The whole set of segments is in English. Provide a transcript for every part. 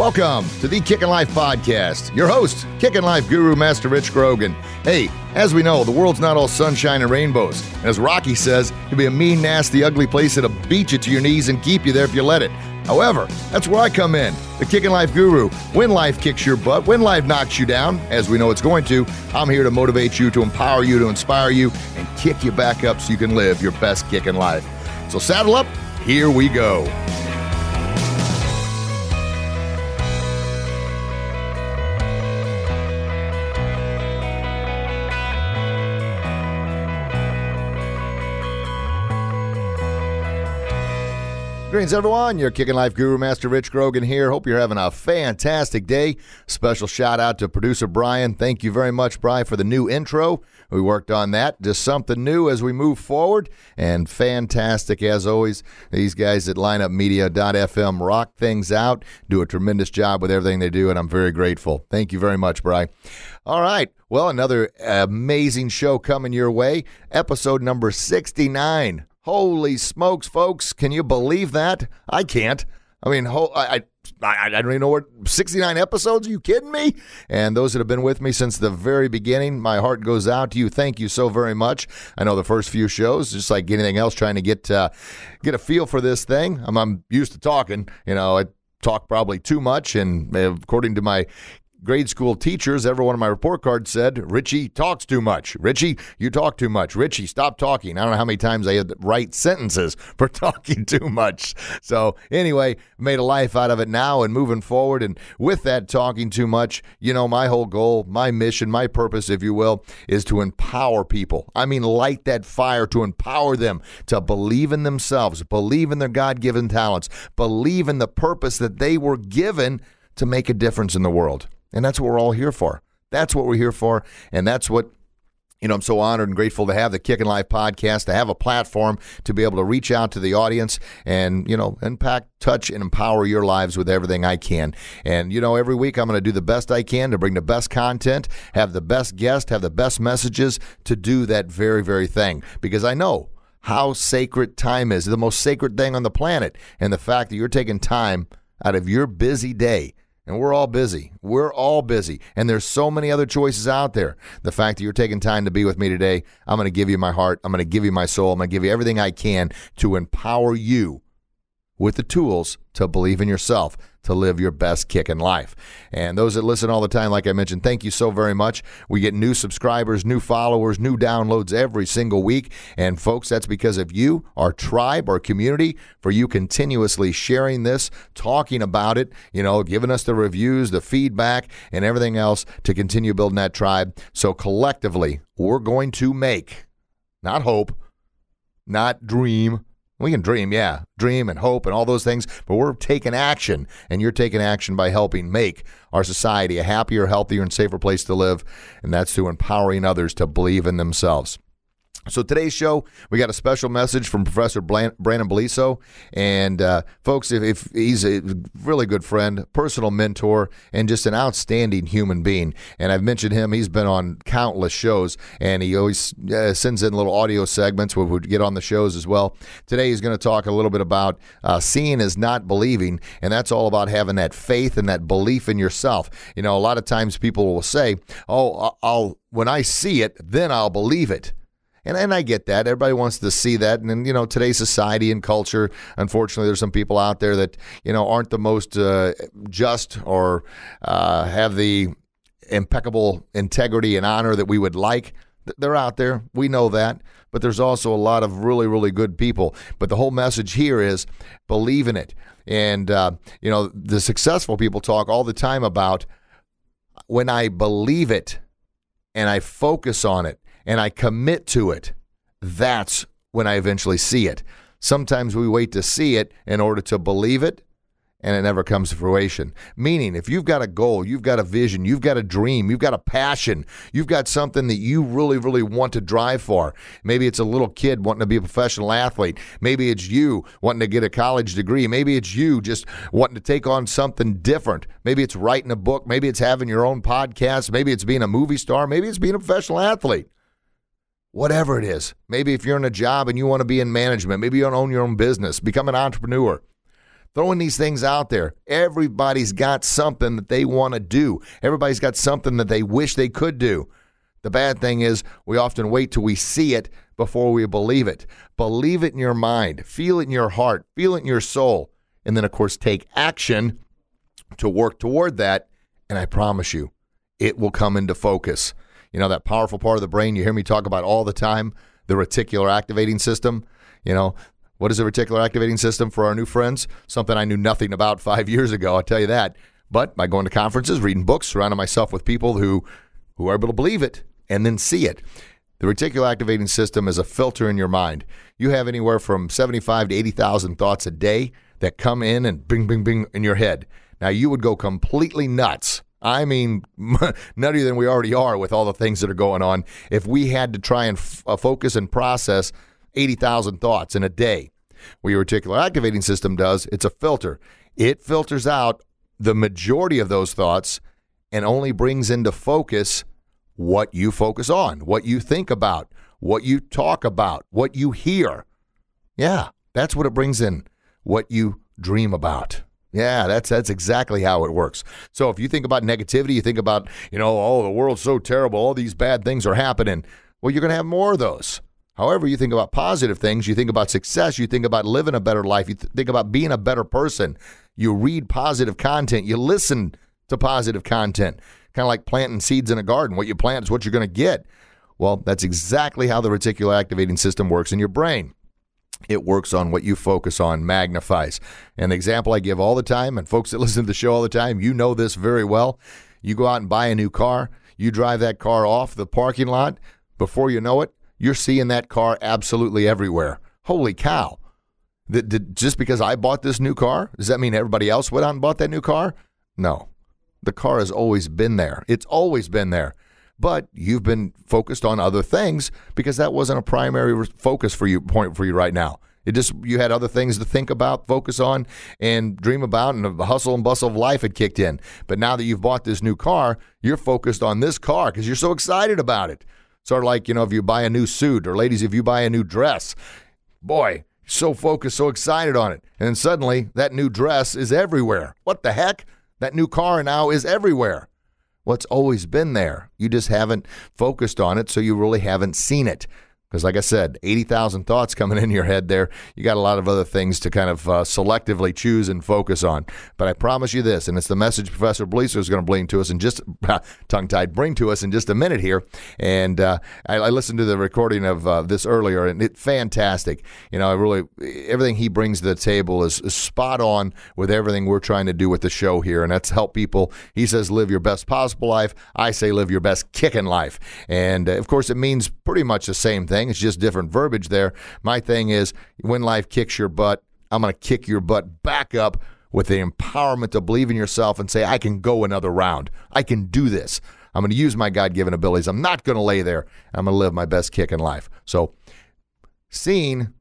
Welcome to the Kickin' Life Podcast. Your host, Kickin' Life Guru Master Rich Grogan. Hey, as we know, the world's not all sunshine and rainbows. And As Rocky says, it can be a mean, nasty, ugly place that'll beat you to your knees and keep you there if you let it. However, that's where I come in, the Kickin' Life Guru. When life kicks your butt, when life knocks you down, as we know it's going to, I'm here to motivate you, to empower you, to inspire you, and kick you back up so you can live your best kickin' life. So saddle up, here we go. Greetings, everyone. Your Kicking Life Guru, Master Rich Grogan here. Hope you're having a fantastic day. Special shout out to producer Brian. Thank you very much, Brian, for the new intro. We worked on that. Just something new as we move forward. And fantastic, as always. These guys at lineupmedia.fm rock things out, do a tremendous job with everything they do, and I'm very grateful. Thank you very much, Brian. All right. Well, another amazing show coming your way. Episode number 69. Holy smokes, folks! Can you believe that? I can't. I mean, I, I, I don't even know what 69 episodes. Are you kidding me? And those that have been with me since the very beginning, my heart goes out to you. Thank you so very much. I know the first few shows, just like anything else, trying to get uh, get a feel for this thing. I'm, I'm used to talking. You know, I talk probably too much, and according to my grade school teachers, every one of my report cards said, Richie talks too much. Richie, you talk too much. Richie, stop talking. I don't know how many times I had to write sentences for talking too much. So, anyway, made a life out of it now and moving forward. And with that talking too much, you know, my whole goal, my mission, my purpose, if you will, is to empower people. I mean, light that fire to empower them to believe in themselves, believe in their God given talents, believe in the purpose that they were given to make a difference in the world. And that's what we're all here for. That's what we're here for. And that's what you know, I'm so honored and grateful to have the Kickin' Life podcast, to have a platform to be able to reach out to the audience and, you know, impact, touch, and empower your lives with everything I can. And, you know, every week I'm going to do the best I can to bring the best content, have the best guest, have the best messages to do that very, very thing. Because I know how sacred time is, the most sacred thing on the planet. And the fact that you're taking time out of your busy day and we're all busy. We're all busy. And there's so many other choices out there. The fact that you're taking time to be with me today, I'm going to give you my heart. I'm going to give you my soul. I'm going to give you everything I can to empower you with the tools to believe in yourself to live your best kick in life. And those that listen all the time, like I mentioned, thank you so very much. We get new subscribers, new followers, new downloads every single week. And folks, that's because of you, our tribe, our community, for you continuously sharing this, talking about it, you know, giving us the reviews, the feedback, and everything else to continue building that tribe. So collectively, we're going to make, not hope, not dream, we can dream, yeah, dream and hope and all those things, but we're taking action, and you're taking action by helping make our society a happier, healthier, and safer place to live, and that's through empowering others to believe in themselves. So today's show, we got a special message from Professor Brannon Beliso, and uh, folks, if, if, he's a really good friend, personal mentor, and just an outstanding human being, and I've mentioned him. He's been on countless shows, and he always uh, sends in little audio segments where we get on the shows as well. Today, he's going to talk a little bit about uh, seeing is not believing, and that's all about having that faith and that belief in yourself. You know, a lot of times people will say, "Oh, I'll when I see it, then I'll believe it." And, and I get that. Everybody wants to see that. And, you know, today's society and culture, unfortunately, there's some people out there that, you know, aren't the most uh, just or uh, have the impeccable integrity and honor that we would like. They're out there. We know that. But there's also a lot of really, really good people. But the whole message here is believe in it. And, uh, you know, the successful people talk all the time about when I believe it and I focus on it and I commit to it, that's when I eventually see it. Sometimes we wait to see it in order to believe it, and it never comes to fruition. Meaning, if you've got a goal, you've got a vision, you've got a dream, you've got a passion, you've got something that you really, really want to drive for. Maybe it's a little kid wanting to be a professional athlete. Maybe it's you wanting to get a college degree. Maybe it's you just wanting to take on something different. Maybe it's writing a book. Maybe it's having your own podcast. Maybe it's being a movie star. Maybe it's being a professional athlete whatever it is. Maybe if you're in a job and you want to be in management, maybe you want to own your own business, become an entrepreneur. throwing these things out there. Everybody's got something that they want to do, everybody's got something that they wish they could do. The bad thing is, we often wait till we see it before we believe it. Believe it in your mind, feel it in your heart, feel it in your soul, and then, of course, take action to work toward that. And I promise you, it will come into focus. You know, that powerful part of the brain you hear me talk about all the time, the reticular activating system. You know, what is a reticular activating system for our new friends? Something I knew nothing about five years ago, I'll tell you that. But by going to conferences, reading books, surrounding myself with people who, who are able to believe it and then see it. The reticular activating system is a filter in your mind. You have anywhere from 75 to 80,000 thoughts a day that come in and bing, bing, bing in your head. Now, you would go completely nuts. I mean, nuttier than we already are with all the things that are going on if we had to try and f- uh, focus and process 80,000 thoughts in a day. What your reticular activating system does, it's a filter. It filters out the majority of those thoughts and only brings into focus what you focus on, what you think about, what you talk about, what you hear. Yeah, that's what it brings in, what you dream about. Yeah, that's that's exactly how it works. So if you think about negativity, you think about, you know, oh, the world's so terrible, all these bad things are happening. Well, you're going to have more of those. However, you think about positive things, you think about success, you think about living a better life, you th- think about being a better person. You read positive content, you listen to positive content kind of like planting seeds in a garden. What you plant is what you're going to get. Well, that's exactly how the reticular activating system works in your brain. It works on what you focus on, magnifies. The example I give all the time, and folks that listen to the show all the time, you know this very well. You go out and buy a new car, you drive that car off the parking lot. Before you know it, you're seeing that car absolutely everywhere. Holy cow. just because I bought this new car, does that mean everybody else went out and bought that new car? No. The car has always been there. It's always been there. But you've been focused on other things because that wasn't a primary focus for you point for you right now. It just you had other things to think about, focus on, and dream about, and the hustle and bustle of life had kicked in. But now that you've bought this new car, you're focused on this car because you're so excited about it. Sort of like you know, if you buy a new suit, or ladies, if you buy a new dress, boy, so focused, so excited on it, and then suddenly that new dress is everywhere. What the heck? That new car now is everywhere. What's well, always been there. You just haven't focused on it, so you really haven't seen it. Because, like I said, 80,000 thoughts coming in your head there. You got a lot of other things to kind of uh, selectively choose and focus on. But I promise you this, and it's the message Professor Bleeser is going to bring to us in just tongue tied, bring to us in just a minute here. And uh, I, I, listened to the recording of uh, this earlier, and it's fantastic. You know, I really, everything he brings to the table is, is spot on with everything we're trying to do with the show here. And that's help people. He says, live your best possible life. I say, live your best kicking life. And uh, of course, it means pretty much the same thing thing. It's just different verbiage there. My thing is when life kicks your butt, I'm going to kick your butt back up with the empowerment to believe in yourself and say, I can go another round. I can do this. I'm going to use my God given abilities. I'm not going to lay there. I'm going to live my best kick in life. So, seeing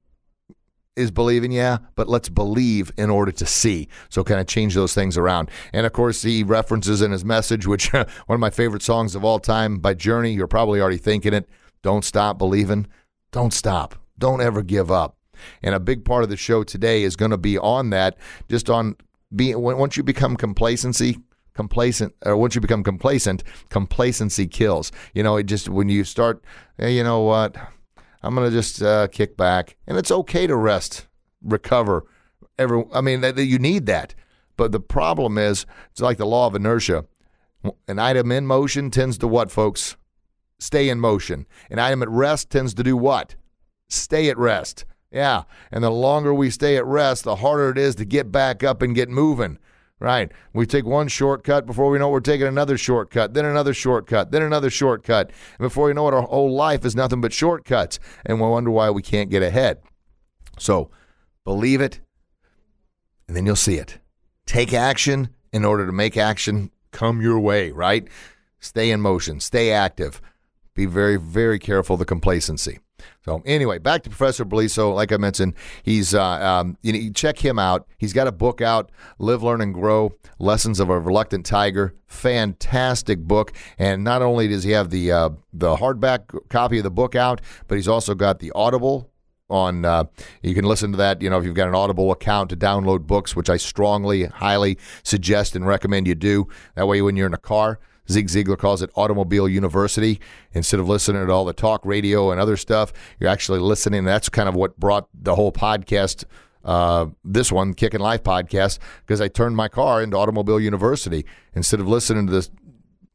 is believing, yeah, but let's believe in order to see. So, kind of change those things around. And of course, he references in his message, which one of my favorite songs of all time by Journey. You're probably already thinking it. Don't stop believing. Don't stop. Don't ever give up. And a big part of the show today is going to be on that, just on being once you become complacency, complacent, or once you become complacent, complacency kills. You know, it just when you start, hey, you know what, I'm going to just uh, kick back, and it's okay to rest, recover. Every, I mean, you need that. But the problem is, it's like the law of inertia. An item in motion tends to what, folks? Stay in motion. An item at rest tends to do what? Stay at rest. Yeah. And the longer we stay at rest, the harder it is to get back up and get moving. Right. We take one shortcut before we know it, we're taking another shortcut, then another shortcut, then another shortcut. And before we know it, our whole life is nothing but shortcuts. And we wonder why we can't get ahead. So believe it, and then you'll see it. Take action in order to make action come your way, right? Stay in motion, stay active. Be very, very careful of the complacency. So anyway, back to Professor Beliso. Like I mentioned, he's uh, um, you know, check him out. He's got a book out, "Live, Learn, and Grow: Lessons of a Reluctant Tiger." Fantastic book. And not only does he have the uh, the hardback copy of the book out, but he's also got the Audible on. Uh, you can listen to that. You know, if you've got an Audible account to download books, which I strongly, highly suggest and recommend you do. That way, when you're in a car, Zig Ziglar calls it Automobile University. Instead of listening to all the talk radio and other stuff, you're actually listening. That's kind of what brought the whole podcast uh, this one, Kicking Life podcast, because I turned my car into Automobile University instead of listening to this.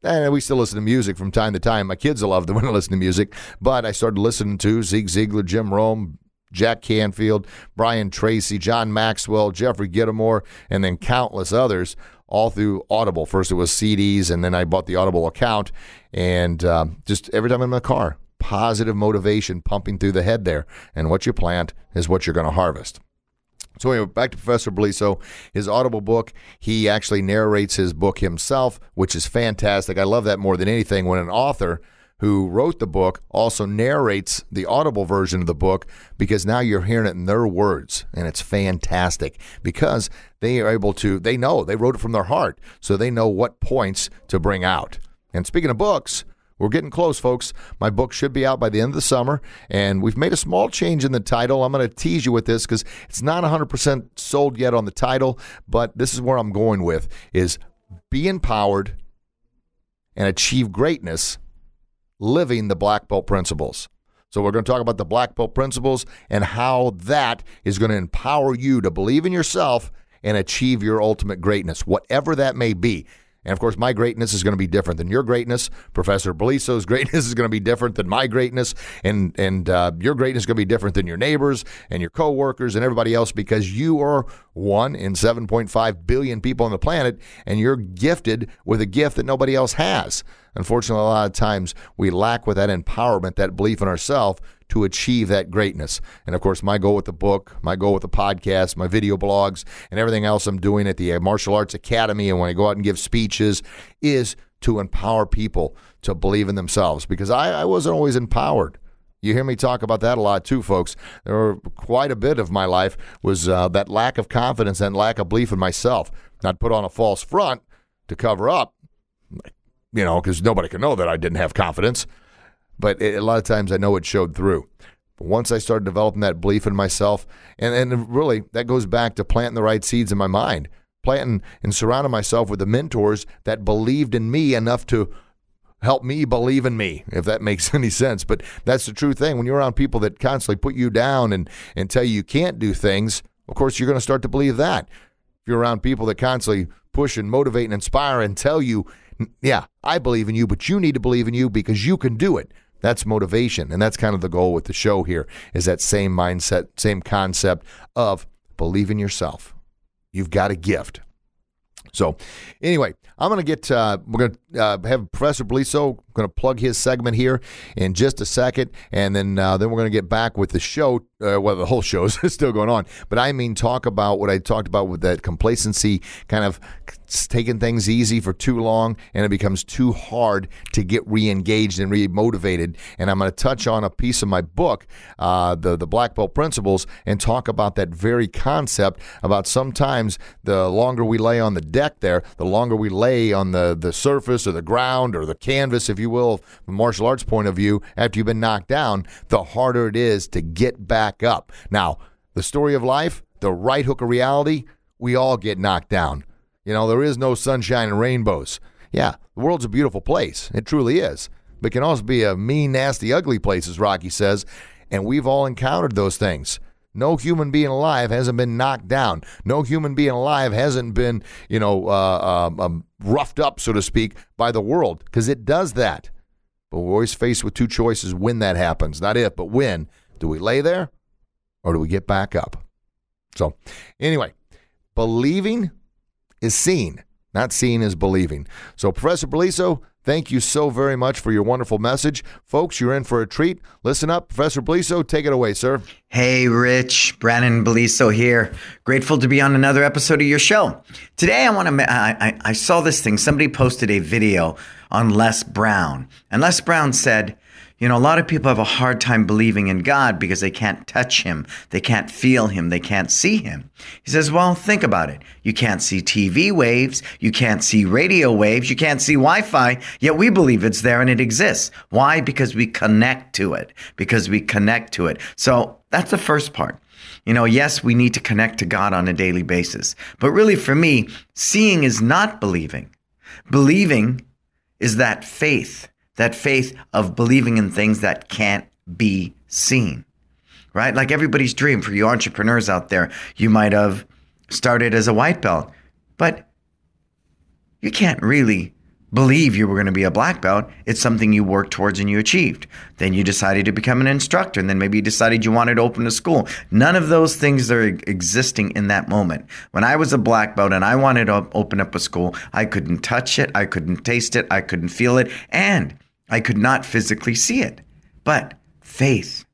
And we still listen to music from time to time. My kids love when I listen to music, but I started listening to Zig Ziglar, Jim Rohn, Jack Canfield, Brian Tracy, John Maxwell, Jeffrey Gitomer, and then countless others, all through Audible. First it was CDs, and then I bought the Audible account, and uh, just every time I'm in the car, positive motivation pumping through the head there. And what you plant is what you're going to harvest. So anyway, back to Professor Beliso, his Audible book. He actually narrates his book himself, which is fantastic. I love that more than anything when an author who wrote the book also narrates the audible version of the book because now you're hearing it in their words and it's fantastic because they are able to they know they wrote it from their heart so they know what points to bring out and speaking of books we're getting close, folks. My book should be out by the end of the summer, and we've made a small change in the title. I'm going to tease you with this because it's not 100% sold yet on the title, but this is where I'm going with is be empowered and achieve greatness living the black belt principles. So we're going to talk about the black belt principles and how that is going to empower you to believe in yourself and achieve your ultimate greatness, whatever that may be. And of course, my greatness is going to be different than your greatness. Professor Beliso's greatness is going to be different than my greatness, and and uh, your greatness is going to be different than your neighbors and your coworkers and everybody else because you are one in 7.5 billion people on the planet, and you're gifted with a gift that nobody else has. Unfortunately, a lot of times we lack with that empowerment, that belief in ourselves to achieve that greatness. And of course, my goal with the book, my goal with the podcast, my video blogs, and everything else I'm doing at the Martial Arts Academy and when I go out and give speeches is to empower people to believe in themselves because I, I wasn't always empowered. You hear me talk about that a lot too, folks. There were quite a bit of my life was uh, that lack of confidence and lack of belief in myself. Not put on a false front to cover up, you know, because nobody can know that I didn't have confidence. But it, a lot of times I know it showed through. But once I started developing that belief in myself, and, and really that goes back to planting the right seeds in my mind, planting and surrounding myself with the mentors that believed in me enough to help me believe in me, if that makes any sense. But that's the true thing. When you're around people that constantly put you down and, and tell you you can't do things, of course, you're going to start to believe that. If you're around people that constantly push and motivate and inspire and tell you, yeah, I believe in you, but you need to believe in you because you can do it. That's motivation. And that's kind of the goal with the show here is that same mindset, same concept of believe in yourself. You've got a gift. So, anyway, I'm going to get, uh, we're going to uh, have Professor Beliso going to plug his segment here in just a second, and then uh, then we're going to get back with the show. Uh, well, the whole show is still going on, but I mean, talk about what I talked about with that complacency, kind of taking things easy for too long, and it becomes too hard to get re-engaged and re-motivated. And I'm going to touch on a piece of my book, uh, the the Black Belt Principles, and talk about that very concept about sometimes the longer we lay on the deck there, the longer we lay on the the surface or the ground or the canvas, if you will, from martial arts point of view, after you've been knocked down, the harder it is to get back up. Now, the story of life, the right hook of reality, we all get knocked down. You know, there is no sunshine and rainbows. Yeah, the world's a beautiful place. It truly is. But it can also be a mean, nasty, ugly place, as Rocky says. And we've all encountered those things. No human being alive hasn't been knocked down. No human being alive hasn't been, you know, uh, um, um, roughed up, so to speak, by the world, because it does that. But we're always faced with two choices when that happens. Not if, but when. Do we lay there or do we get back up? So, anyway, believing is seen, not seen is believing. So, Professor Beliso, Thank you so very much for your wonderful message. Folks, you're in for a treat. Listen up. Professor Beliso, take it away, sir. Hey, Rich. Brannon Beliso here. Grateful to be on another episode of your show. Today, I want to, I, I saw this thing. Somebody posted a video on Les Brown. And Les Brown said, You know, a lot of people have a hard time believing in God because they can't touch him, they can't feel him, they can't see him. He says, Well, think about it. You can't see TV waves, you can't see radio waves, you can't see Wi Fi, yet we believe it's there and it exists. Why? Because we connect to it, because we connect to it. So that's the first part. You know, yes, we need to connect to God on a daily basis. But really, for me, seeing is not believing. Believing is that faith that faith of believing in things that can't be seen, right? Like everybody's dream for you entrepreneurs out there, you might have started as a white belt, but you can't really believe you were going to be a black belt. It's something you worked towards and you achieved. Then you decided to become an instructor, and then maybe you decided you wanted to open a school. None of those things are existing in that moment. When I was a black belt and I wanted to open up a school, I couldn't touch it, I couldn't taste it, I couldn't feel it, and I could not physically see it, but faith,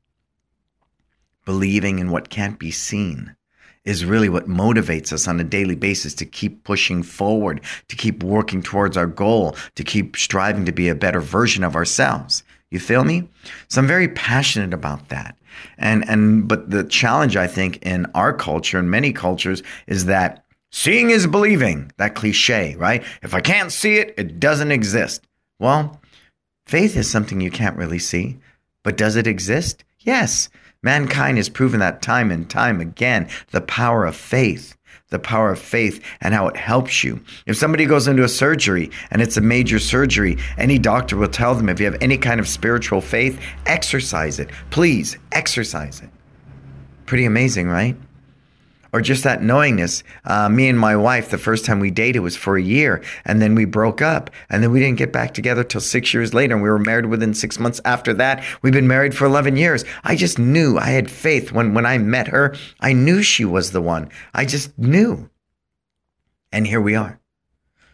believing in what can't be seen, is really what motivates us on a daily basis to keep pushing forward, to keep working towards our goal, to keep striving to be a better version of ourselves. You feel me? So I'm very passionate about that. And and but the challenge I think in our culture and many cultures is that seeing is believing, that cliche, right? If I can't see it, it doesn't exist. Well, Faith is something you can't really see, but does it exist? Yes. Mankind has proven that time and time again the power of faith, the power of faith and how it helps you. If somebody goes into a surgery and it's a major surgery, any doctor will tell them if you have any kind of spiritual faith, exercise it. Please exercise it. Pretty amazing, right? Or just that knowingness. Uh, me and my wife, the first time we dated was for a year, and then we broke up, and then we didn't get back together till six years later, and we were married within six months after that. We've been married for 11 years. I just knew, I had faith when, when I met her. I knew she was the one. I just knew. And here we are.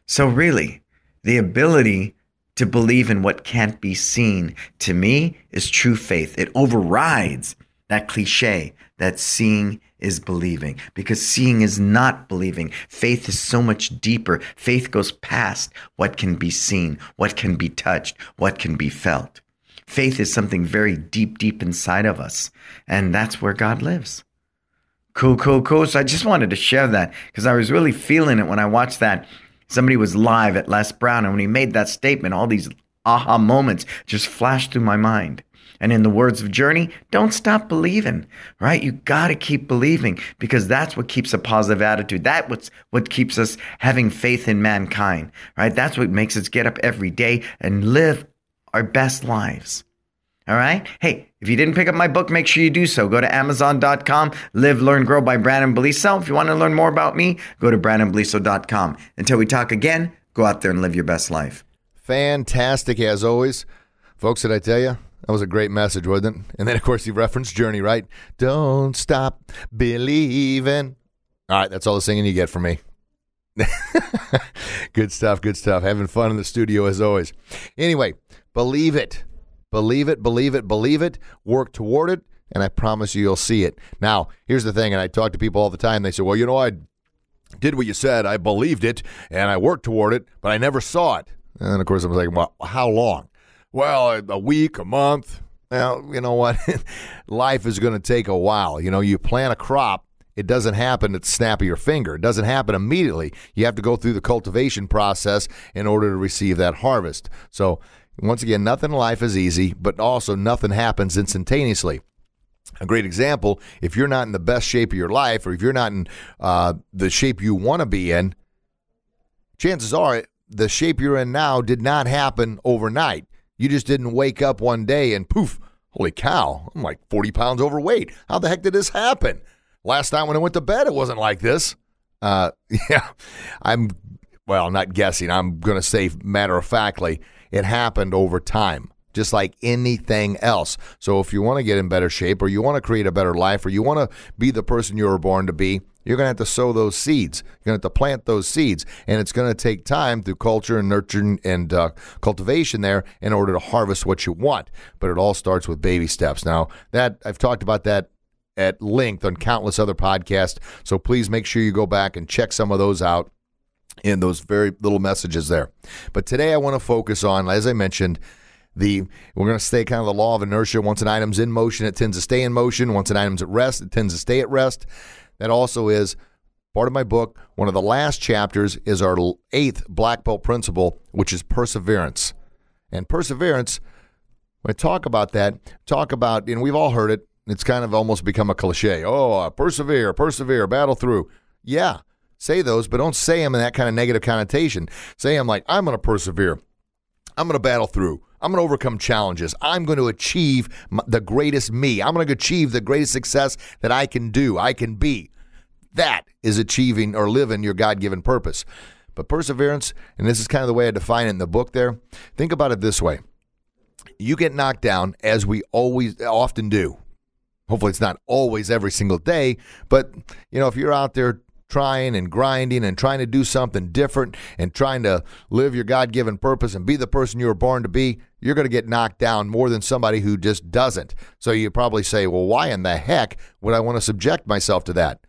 So, really, the ability to believe in what can't be seen to me is true faith. It overrides that cliche that seeing is believing because seeing is not believing. Faith is so much deeper. Faith goes past what can be seen, what can be touched, what can be felt. Faith is something very deep, deep inside of us. And that's where God lives. Cool, cool, cool. So I just wanted to share that because I was really feeling it when I watched that. Somebody was live at Les Brown, and when he made that statement, all these aha moments just flashed through my mind. And in the words of Journey, don't stop believing, right? You got to keep believing because that's what keeps a positive attitude. That's what keeps us having faith in mankind, right? That's what makes us get up every day and live our best lives. All right. Hey, if you didn't pick up my book, make sure you do so. Go to Amazon.com, Live, Learn, Grow by Brannon Beliso. If you want to learn more about me, go to BrannonBeliso.com. Until we talk again, go out there and live your best life. Fantastic as always. Folks, did I tell you? That was a great message, wasn't it? And then, of course, he referenced Journey, right? Don't stop believing. All right, that's all the singing you get from me. good stuff, good stuff. Having fun in the studio as always. Anyway, believe it. Believe it, believe it, believe it. Work toward it, and I promise you, you'll see it. Now, here's the thing, and I talk to people all the time. They say, well, you know, I did what you said. I believed it, and I worked toward it, but I never saw it. And of course, I was like, well, how long? Well, a week, a month. Well, you know what? Life is going to take a while. You know, you plant a crop, it doesn't happen at the snap of your finger. It doesn't happen immediately. You have to go through the cultivation process in order to receive that harvest. So, once again, nothing in life is easy, but also nothing happens instantaneously. A great example if you're not in the best shape of your life, or if you're not in uh, the shape you want to be in, chances are the shape you're in now did not happen overnight. You just didn't wake up one day and poof, holy cow, I'm like 40 pounds overweight. How the heck did this happen? Last night when I went to bed, it wasn't like this. Uh, yeah, I'm, well, not guessing. I'm going to say matter of factly, it happened over time just like anything else. So if you want to get in better shape or you want to create a better life or you want to be the person you were born to be, you're going to have to sow those seeds. You're going to have to plant those seeds. And it's going to take time through culture and nurturing and uh, cultivation there in order to harvest what you want. But it all starts with baby steps. Now, that I've talked about that at length on countless other podcasts. So please make sure you go back and check some of those out in those very little messages there. But today I want to focus on, as I mentioned, The we're going to stay kind of the law of inertia. Once an item's in motion, it tends to stay in motion. Once an item's at rest, it tends to stay at rest. That also is part of my book. One of the last chapters is our eighth black belt principle, which is perseverance. And perseverance, when I talk about that, talk about, and we've all heard it. It's kind of almost become a cliche. Oh, uh, persevere, persevere, battle through. Yeah, say those, but don't say them in that kind of negative connotation. Say them like, I'm going to persevere. I'm going to battle through. I'm going to overcome challenges. I'm going to achieve the greatest me. I'm going to achieve the greatest success that I can do, I can be. That is achieving or living your God given purpose. But perseverance, and this is kind of the way I define it in the book there, think about it this way. You get knocked down, as we always often do. Hopefully, it's not always every single day, but you know, if you're out there trying and grinding and trying to do something different and trying to live your God given purpose and be the person you were born to be, you're going to get knocked down more than somebody who just doesn't. So you probably say, well, why in the heck would I want to subject myself to that?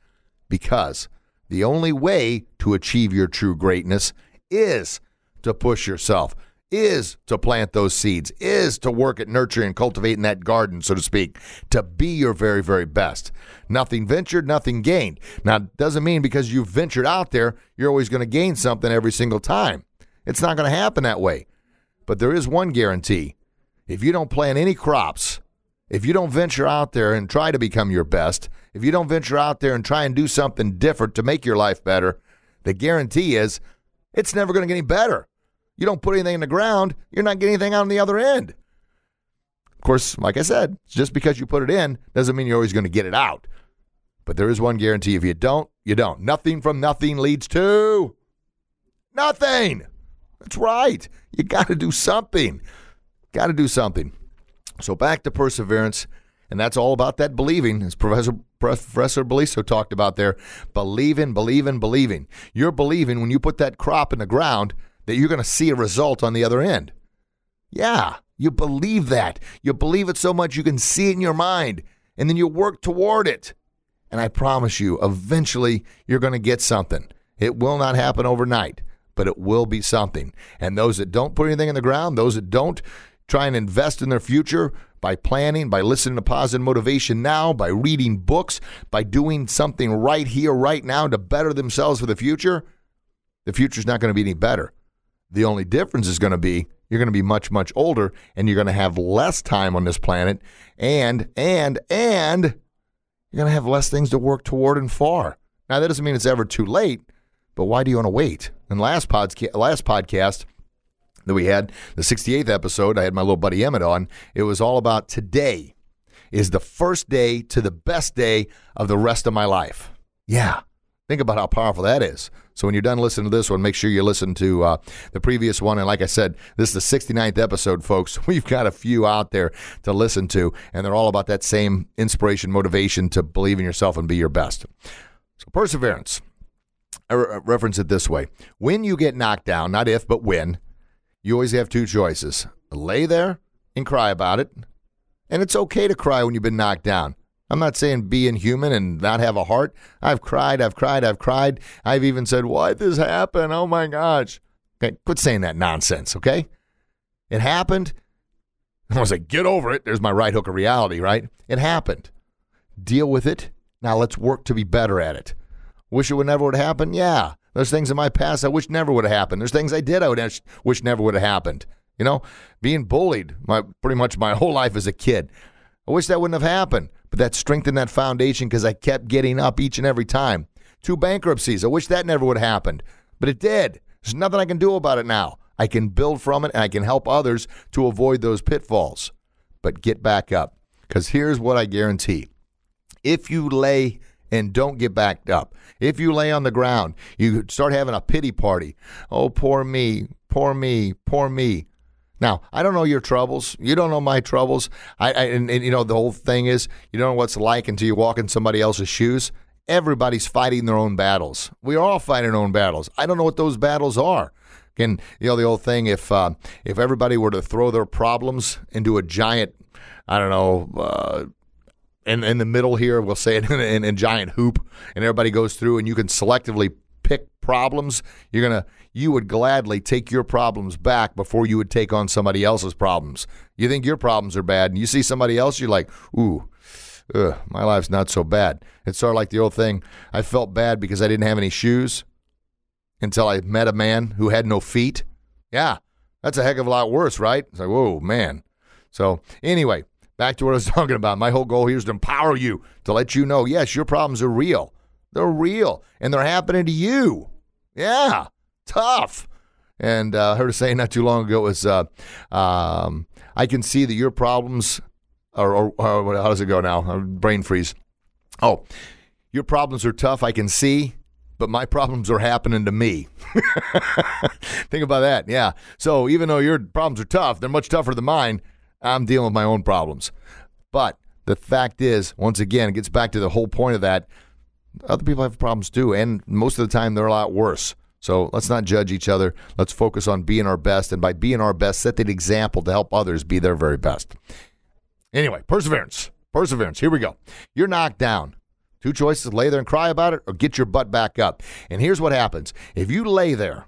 Because the only way to achieve your true greatness is to push yourself is to plant those seeds, is to work at nurturing and cultivating that garden, so to speak, to be your very, very best. Nothing ventured, nothing gained. Now, doesn't mean because you've ventured out there, you're always going to gain something every single time. It's not going to happen that way. But there is one guarantee if you don't plant any crops, if you don't venture out there and try to become your best, if you don't venture out there and try and do something different to make your life better, the guarantee is it's never going to get any better you don't put anything in the ground, you're not getting anything out on the other end. Of course, like I said, just because you put it in doesn't mean you're always going to get it out. But there is one guarantee if you don't, you don't. Nothing from nothing leads to nothing. That's right. You got to do something. Got to do something. So back to perseverance, and that's all about that believing, as Professor Professor Beliso talked about there. Believing, believing, believing. You're believing when you put that crop in the ground that you're going to see a result on the other end. Yeah, you believe that. You believe it so much you can see it in your mind, and then you work toward it. And I promise you, eventually you're going to get something. It will not happen overnight, but it will be something. And those that don't put anything in the ground, those that don't try and invest in their future by planning, by listening to positive motivation now, by reading books, by doing something right here, right now to better themselves for the future, the future's not going to be any better. The only difference is going to be you're going to be much much older and you're going to have less time on this planet and and and you're going to have less things to work toward and for. Now that doesn't mean it's ever too late, but why do you want to wait? And last podcast last podcast that we had, the 68th episode, I had my little buddy Emmett on. It was all about today is the first day to the best day of the rest of my life. Yeah. Think about how powerful that is. So when you're done listening to this one, make sure you listen to uh, the previous one. And like I said, this is the 69th episode, folks. We've got a few out there to listen to, and they're all about that same inspiration, motivation to believe in yourself and be your best. So perseverance. I re- reference it this way: when you get knocked down, not if, but when, you always have two choices: lay there and cry about it, and it's okay to cry when you've been knocked down. I'm not saying be inhuman and not have a heart. I've cried, I've cried, I've cried. I've even said, Why'd this happen? Oh my gosh. Okay, quit saying that nonsense, okay? It happened. I was like, get over it. There's my right hook of reality, right? It happened. Deal with it. Now let's work to be better at it. Wish it would never would have happened? Yeah. There's things in my past I wish never would have happened. There's things I did I would wish never would have happened. You know, being bullied my pretty much my whole life as a kid. I wish that wouldn't have happened, but that strengthened that foundation because I kept getting up each and every time. Two bankruptcies. I wish that never would have happened, but it did. There's nothing I can do about it now. I can build from it and I can help others to avoid those pitfalls. But get back up because here's what I guarantee. If you lay and don't get backed up, if you lay on the ground, you start having a pity party. Oh, poor me, poor me, poor me. Now, I don't know your troubles. You don't know my troubles. I, I and, and, you know the whole thing is you don't know what's like until you walk in somebody else's shoes. Everybody's fighting their own battles. We are all fighting our own battles. I don't know what those battles are. And you know the old thing: if uh, if everybody were to throw their problems into a giant, I don't know, uh, in in the middle here, we'll say it in, in, in giant hoop, and everybody goes through, and you can selectively pick problems, you're to you would gladly take your problems back before you would take on somebody else's problems. You think your problems are bad and you see somebody else you're like, "Ooh, ugh, my life's not so bad." It's sort of like the old thing, I felt bad because I didn't have any shoes until I met a man who had no feet. Yeah, that's a heck of a lot worse, right? It's like, whoa, man. So, anyway, back to what I was talking about. My whole goal here is to empower you, to let you know, yes, your problems are real. They're real, and they're happening to you. Yeah, tough. And uh, I heard a saying not too long ago was, uh, um, I can see that your problems, or, or, or how does it go now? Brain freeze. Oh, your problems are tough, I can see, but my problems are happening to me. Think about that. Yeah. So even though your problems are tough, they're much tougher than mine. I'm dealing with my own problems. But the fact is, once again, it gets back to the whole point of that. Other people have problems too, and most of the time they're a lot worse. So let's not judge each other. Let's focus on being our best, and by being our best, set the example to help others be their very best. Anyway, perseverance. Perseverance. Here we go. You're knocked down. Two choices lay there and cry about it or get your butt back up. And here's what happens if you lay there,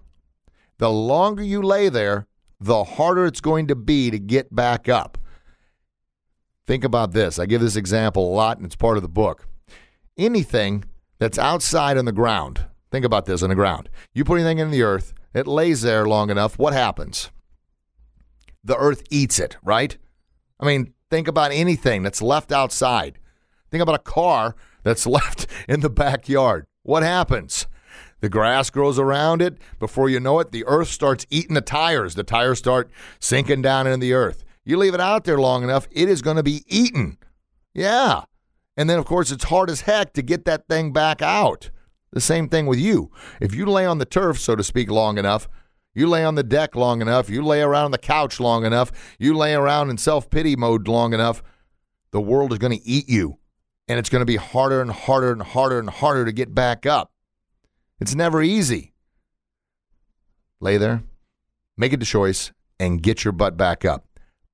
the longer you lay there, the harder it's going to be to get back up. Think about this. I give this example a lot, and it's part of the book. Anything that's outside on the ground, think about this on the ground. You put anything in the earth, it lays there long enough, what happens? The earth eats it, right? I mean, think about anything that's left outside. Think about a car that's left in the backyard. What happens? The grass grows around it. Before you know it, the earth starts eating the tires. The tires start sinking down into the earth. You leave it out there long enough, it is going to be eaten. Yeah. And then, of course, it's hard as heck to get that thing back out. The same thing with you. If you lay on the turf, so to speak, long enough, you lay on the deck long enough, you lay around on the couch long enough, you lay around in self pity mode long enough, the world is going to eat you and it's going to be harder and harder and harder and harder to get back up. It's never easy. Lay there, make a choice, and get your butt back up.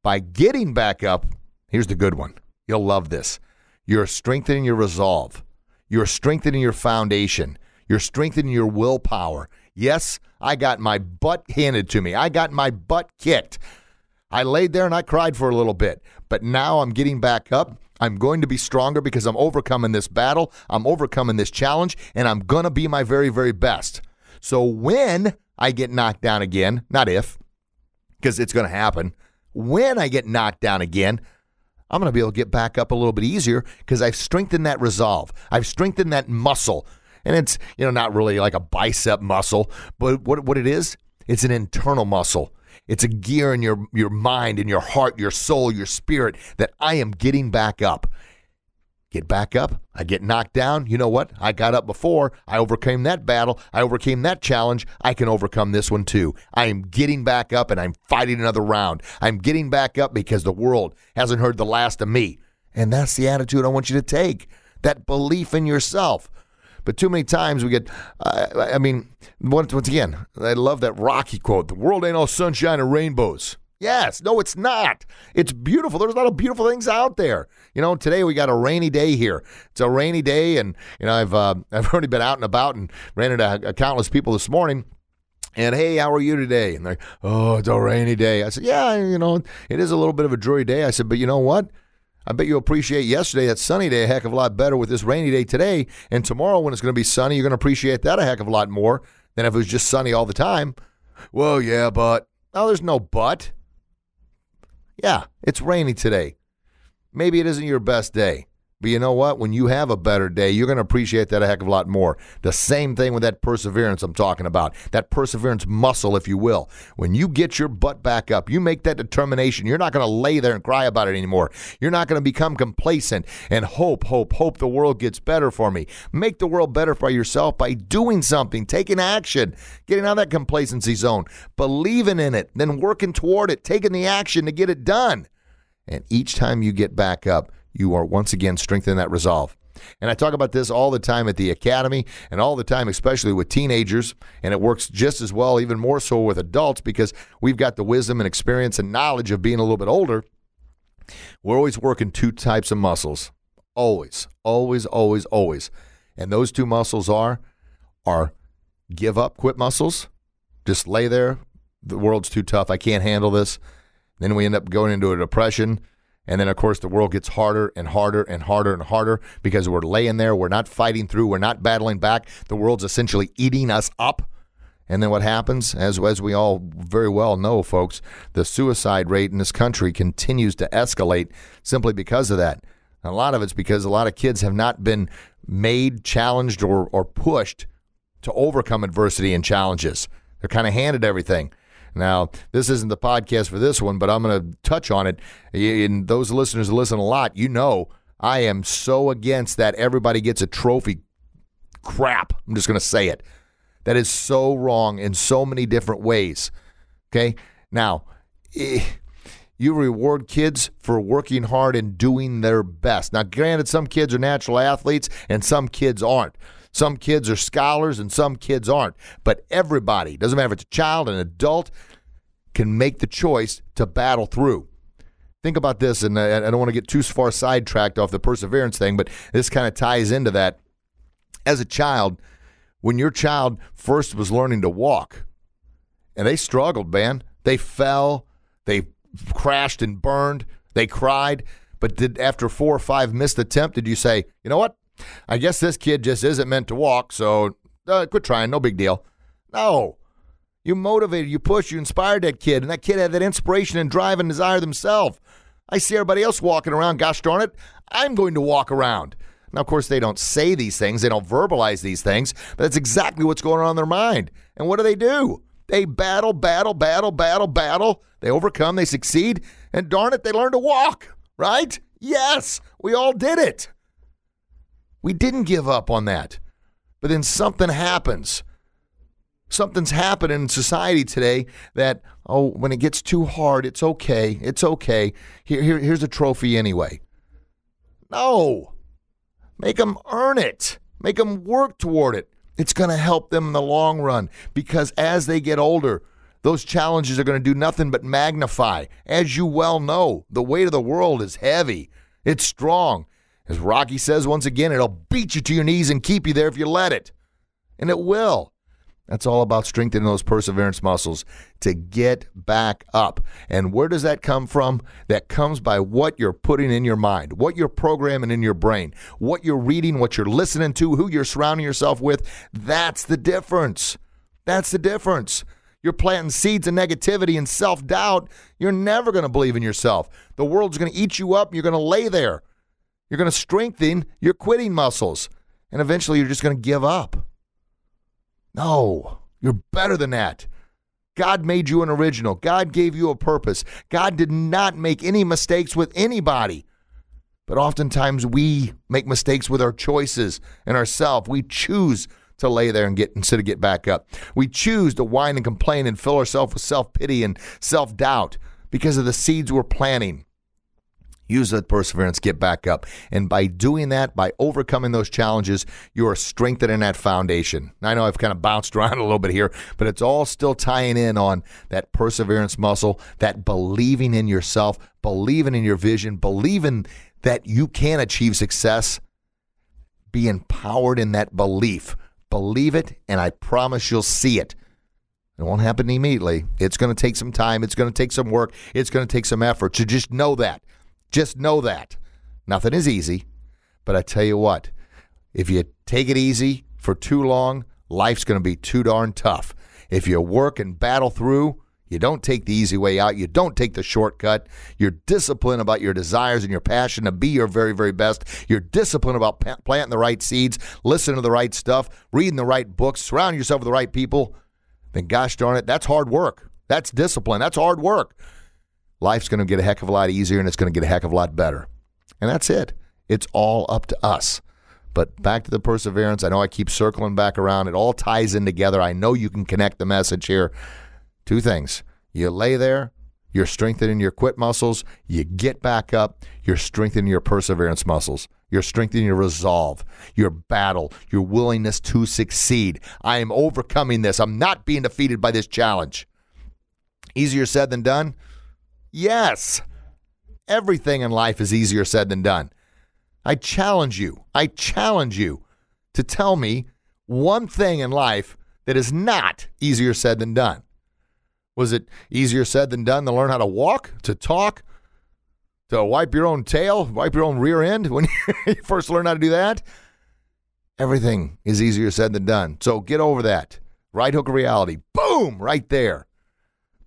By getting back up, here's the good one. You'll love this. You're strengthening your resolve. You're strengthening your foundation. You're strengthening your willpower. Yes, I got my butt handed to me. I got my butt kicked. I laid there and I cried for a little bit, but now I'm getting back up I'm going to be stronger because I'm overcoming this battle. I'm overcoming this challenge, and I'm going to be my very, very best. So when I get knocked down again, not if, because it's going to happen, when I get knocked down again, I'm going to be able to get back up a little bit easier because I've strengthened that resolve. I've strengthened that muscle. And it's, you know, not really like a bicep muscle, but what, what it is, it's an internal muscle. It's a gear in your, your mind, in your heart, your soul, your spirit that I am getting back up. Get back up. I get knocked down. You know what? I got up before. I overcame that battle. I overcame that challenge. I can overcome this one too. I am getting back up and I'm fighting another round. I'm getting back up because the world hasn't heard the last of me. And that's the attitude I want you to take that belief in yourself. But too many times we get, uh, I mean, once, once again, I love that Rocky quote the world ain't all sunshine and rainbows. Yes, no, it's not. It's beautiful. There's a lot of beautiful things out there. You know, today we got a rainy day here. It's a rainy day, and you know, I've uh, I've already been out and about and ran into countless people this morning. And hey, how are you today? And they're, oh, it's a rainy day. I said, yeah, you know, it is a little bit of a dreary day. I said, but you know what? I bet you appreciate yesterday, that sunny day, a heck of a lot better with this rainy day today. And tomorrow, when it's going to be sunny, you're going to appreciate that a heck of a lot more than if it was just sunny all the time. Well, yeah, but. No, there's no but. Yeah, it's rainy today. Maybe it isn't your best day. But you know what? When you have a better day, you're going to appreciate that a heck of a lot more. The same thing with that perseverance I'm talking about, that perseverance muscle, if you will. When you get your butt back up, you make that determination. You're not going to lay there and cry about it anymore. You're not going to become complacent and hope, hope, hope the world gets better for me. Make the world better for yourself by doing something, taking action, getting out of that complacency zone, believing in it, then working toward it, taking the action to get it done. And each time you get back up, you are once again strengthening that resolve. And I talk about this all the time at the academy and all the time, especially with teenagers. And it works just as well, even more so with adults, because we've got the wisdom and experience and knowledge of being a little bit older. We're always working two types of muscles. Always, always, always, always. And those two muscles are are give up, quit muscles, just lay there. The world's too tough. I can't handle this. Then we end up going into a depression. And then, of course, the world gets harder and harder and harder and harder because we're laying there. We're not fighting through. We're not battling back. The world's essentially eating us up. And then what happens, as, as we all very well know, folks, the suicide rate in this country continues to escalate simply because of that. And a lot of it's because a lot of kids have not been made, challenged, or, or pushed to overcome adversity and challenges. They're kind of handed everything. Now, this isn't the podcast for this one, but I'm going to touch on it. And those listeners who listen a lot, you know, I am so against that everybody gets a trophy crap. I'm just going to say it. That is so wrong in so many different ways. Okay? Now, eh, you reward kids for working hard and doing their best. Now, granted, some kids are natural athletes and some kids aren't. Some kids are scholars and some kids aren't. But everybody, doesn't matter if it's a child, an adult, can make the choice to battle through. Think about this, and I don't want to get too far sidetracked off the perseverance thing, but this kind of ties into that. As a child, when your child first was learning to walk, and they struggled, man, they fell, they crashed and burned, they cried, but did after four or five missed attempts, did you say, you know what? I guess this kid just isn't meant to walk, so uh, quit trying. No big deal. No. You motivated, you pushed, you inspired that kid, and that kid had that inspiration and drive and desire themselves. I see everybody else walking around. Gosh darn it, I'm going to walk around. Now, of course, they don't say these things, they don't verbalize these things, but that's exactly what's going on in their mind. And what do they do? They battle, battle, battle, battle, battle. They overcome, they succeed, and darn it, they learn to walk, right? Yes, we all did it. We didn't give up on that. But then something happens. Something's happened in society today that, oh, when it gets too hard, it's okay. It's okay. Here, here, here's a trophy anyway. No. Make them earn it, make them work toward it. It's going to help them in the long run because as they get older, those challenges are going to do nothing but magnify. As you well know, the weight of the world is heavy, it's strong. As Rocky says once again, it'll beat you to your knees and keep you there if you let it. And it will. That's all about strengthening those perseverance muscles to get back up. And where does that come from? That comes by what you're putting in your mind, what you're programming in your brain, what you're reading, what you're listening to, who you're surrounding yourself with. That's the difference. That's the difference. You're planting seeds of negativity and self doubt. You're never going to believe in yourself. The world's going to eat you up. You're going to lay there. You're going to strengthen your quitting muscles. And eventually you're just going to give up. No, you're better than that. God made you an original. God gave you a purpose. God did not make any mistakes with anybody. But oftentimes we make mistakes with our choices and ourselves. We choose to lay there and get instead of get back up. We choose to whine and complain and fill ourselves with self-pity and self-doubt because of the seeds we're planting. Use that perseverance, get back up. And by doing that, by overcoming those challenges, you are strengthening that foundation. I know I've kind of bounced around a little bit here, but it's all still tying in on that perseverance muscle, that believing in yourself, believing in your vision, believing that you can achieve success. Be empowered in that belief. Believe it, and I promise you'll see it. It won't happen immediately. It's going to take some time. It's going to take some work. It's going to take some effort. So just know that. Just know that. Nothing is easy, but I tell you what, if you take it easy for too long, life's going to be too darn tough. If you work and battle through, you don't take the easy way out. You don't take the shortcut. You're disciplined about your desires and your passion to be your very, very best. You're disciplined about planting the right seeds, listening to the right stuff, reading the right books, surrounding yourself with the right people. Then, gosh darn it, that's hard work. That's discipline. That's hard work life's going to get a heck of a lot easier and it's going to get a heck of a lot better. And that's it. It's all up to us. But back to the perseverance. I know I keep circling back around. It all ties in together. I know you can connect the message here. Two things. You lay there, you're strengthening your quit muscles. You get back up, you're strengthening your perseverance muscles. You're strengthening your resolve, your battle, your willingness to succeed. I am overcoming this. I'm not being defeated by this challenge. Easier said than done? Yes. Everything in life is easier said than done. I challenge you, I challenge you to tell me one thing in life that is not easier said than done. Was it easier said than done to learn how to walk, to talk, to wipe your own tail, wipe your own rear end when you first learn how to do that? Everything is easier said than done. So get over that. Right hook of reality. Boom, right there.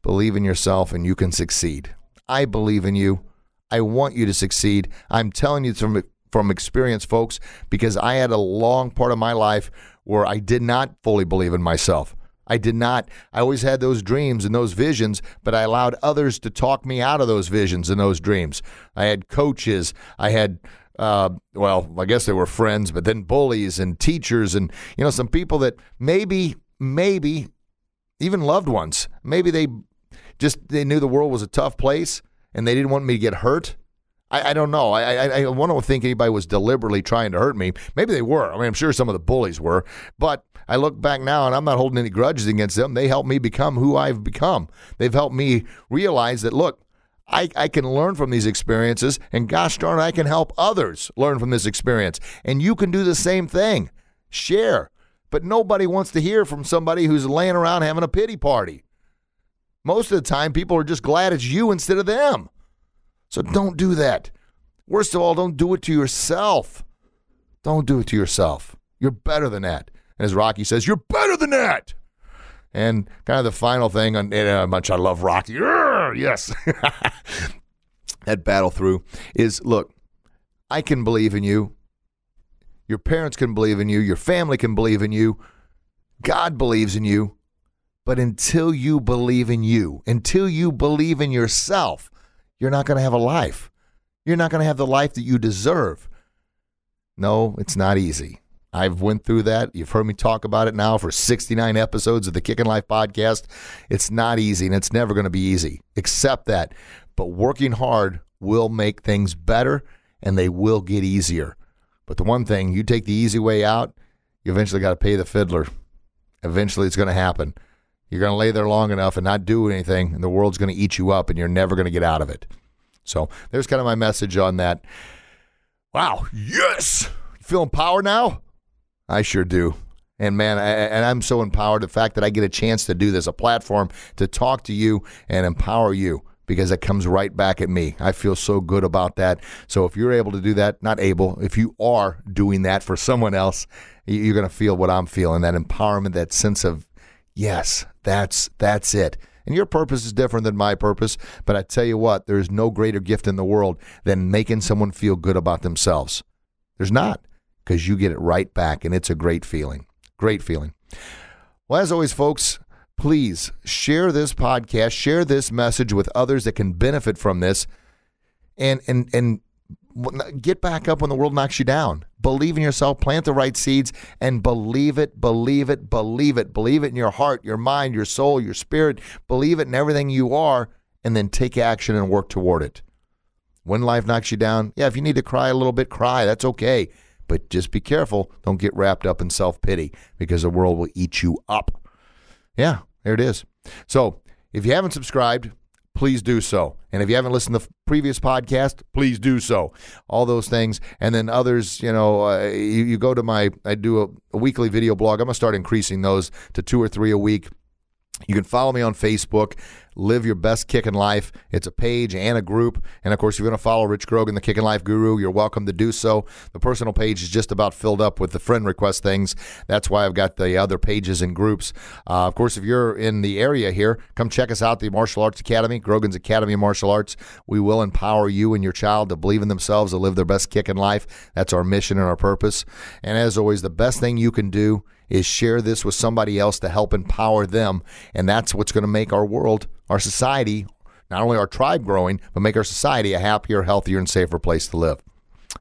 Believe in yourself and you can succeed. I believe in you. I want you to succeed. I'm telling you from from experience, folks, because I had a long part of my life where I did not fully believe in myself. I did not. I always had those dreams and those visions, but I allowed others to talk me out of those visions and those dreams. I had coaches. I had, uh, well, I guess they were friends, but then bullies and teachers and, you know, some people that maybe, maybe even loved ones, maybe they just, they knew the world was a tough place and they didn't want me to get hurt. I, I don't know. I, I, I don't think anybody was deliberately trying to hurt me. Maybe they were. I mean, I'm sure some of the bullies were. But I look back now and I'm not holding any grudges against them. They helped me become who I've become. They've helped me realize that, look, I, I can learn from these experiences, and gosh darn, I can help others learn from this experience. And you can do the same thing. Share. But nobody wants to hear from somebody who's laying around having a pity party. Most of the time, people are just glad it's you instead of them. So don't do that. Worst of all, don't do it to yourself. Don't do it to yourself. You're better than that. And as Rocky says, you're better than that. And kind of the final thing on how uh, much I love Rocky. yes. that battle through is look, I can believe in you. Your parents can believe in you. Your family can believe in you. God believes in you. But until you believe in you, until you believe in yourself, you're not going to have a life. You're not going to have the life that you deserve. No, it's not easy. I've went through that. You've heard me talk about it now for 69 episodes of the Kickin' Life podcast. It's not easy and it's never going to be easy. Accept that. But working hard will make things better and they will get easier. But the one thing, you take the easy way out, you eventually got to pay the fiddler. Eventually it's going to happen. You're going to lay there long enough and not do anything, and the world's going to eat you up, and you're never going to get out of it. So there's kind of my message on that. Wow, yes, feeling power now. I sure do. And man, I, and I'm so empowered. The fact that I get a chance to do this, a platform to talk to you and empower you because it comes right back at me. I feel so good about that. So if you're able to do that, not able, if you are doing that for someone else, you're going to feel what I'm feeling that empowerment, that sense of Yes, that's that's it. And your purpose is different than my purpose, but I tell you what, there is no greater gift in the world than making someone feel good about themselves. There's not, because you get it right back, and it's a great feeling. Great feeling. Well, as always, folks, please share this podcast, share this message with others that can benefit from this, and and and get back up when the world knocks you down. Believe in yourself, plant the right seeds, and believe it, believe it, believe it. Believe it in your heart, your mind, your soul, your spirit. Believe it in everything you are, and then take action and work toward it. When life knocks you down, yeah, if you need to cry a little bit, cry. That's okay. But just be careful. Don't get wrapped up in self pity because the world will eat you up. Yeah, there it is. So if you haven't subscribed, please do so. And if you haven't listened to the previous podcast, please do so. All those things. And then others, you know, uh, you, you, go to my, I do a, a weekly video blog. I'm going to start increasing those to two or three a week. You can follow me on Facebook, Live Your Best Kickin' Life. It's a page and a group. And of course, if you're going to follow Rich Grogan, the Kickin' Life Guru, you're welcome to do so. The personal page is just about filled up with the friend request things. That's why I've got the other pages and groups. Uh, of course, if you're in the area here, come check us out, the Martial Arts Academy, Grogan's Academy of Martial Arts. We will empower you and your child to believe in themselves, to live their best Kickin' Life. That's our mission and our purpose. And as always, the best thing you can do is share this with somebody else to help empower them. And that's what's going to make our world our society, not only our tribe growing, but make our society a happier, healthier, and safer place to live.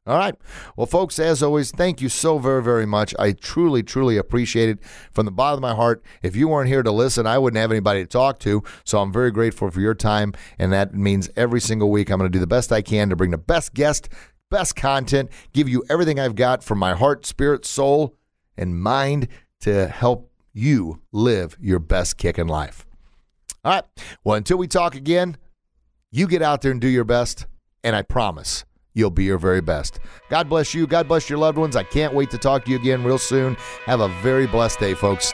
All right. Well, folks, as always, thank you so very, very much. I truly, truly appreciate it from the bottom of my heart. If you weren't here to listen, I wouldn't have anybody to talk to. So I'm very grateful for your time. And that means every single week I'm going to do the best I can to bring the best guest, best content, give you everything I've got from my heart, spirit, soul, and mind to help you live your best Kickin' Life. All right. Well, until we talk again, you get out there and do your best, and I promise you'll be your very best. God bless you. God bless your loved ones. I can't wait to talk to you again real soon. Have a very blessed day, folks.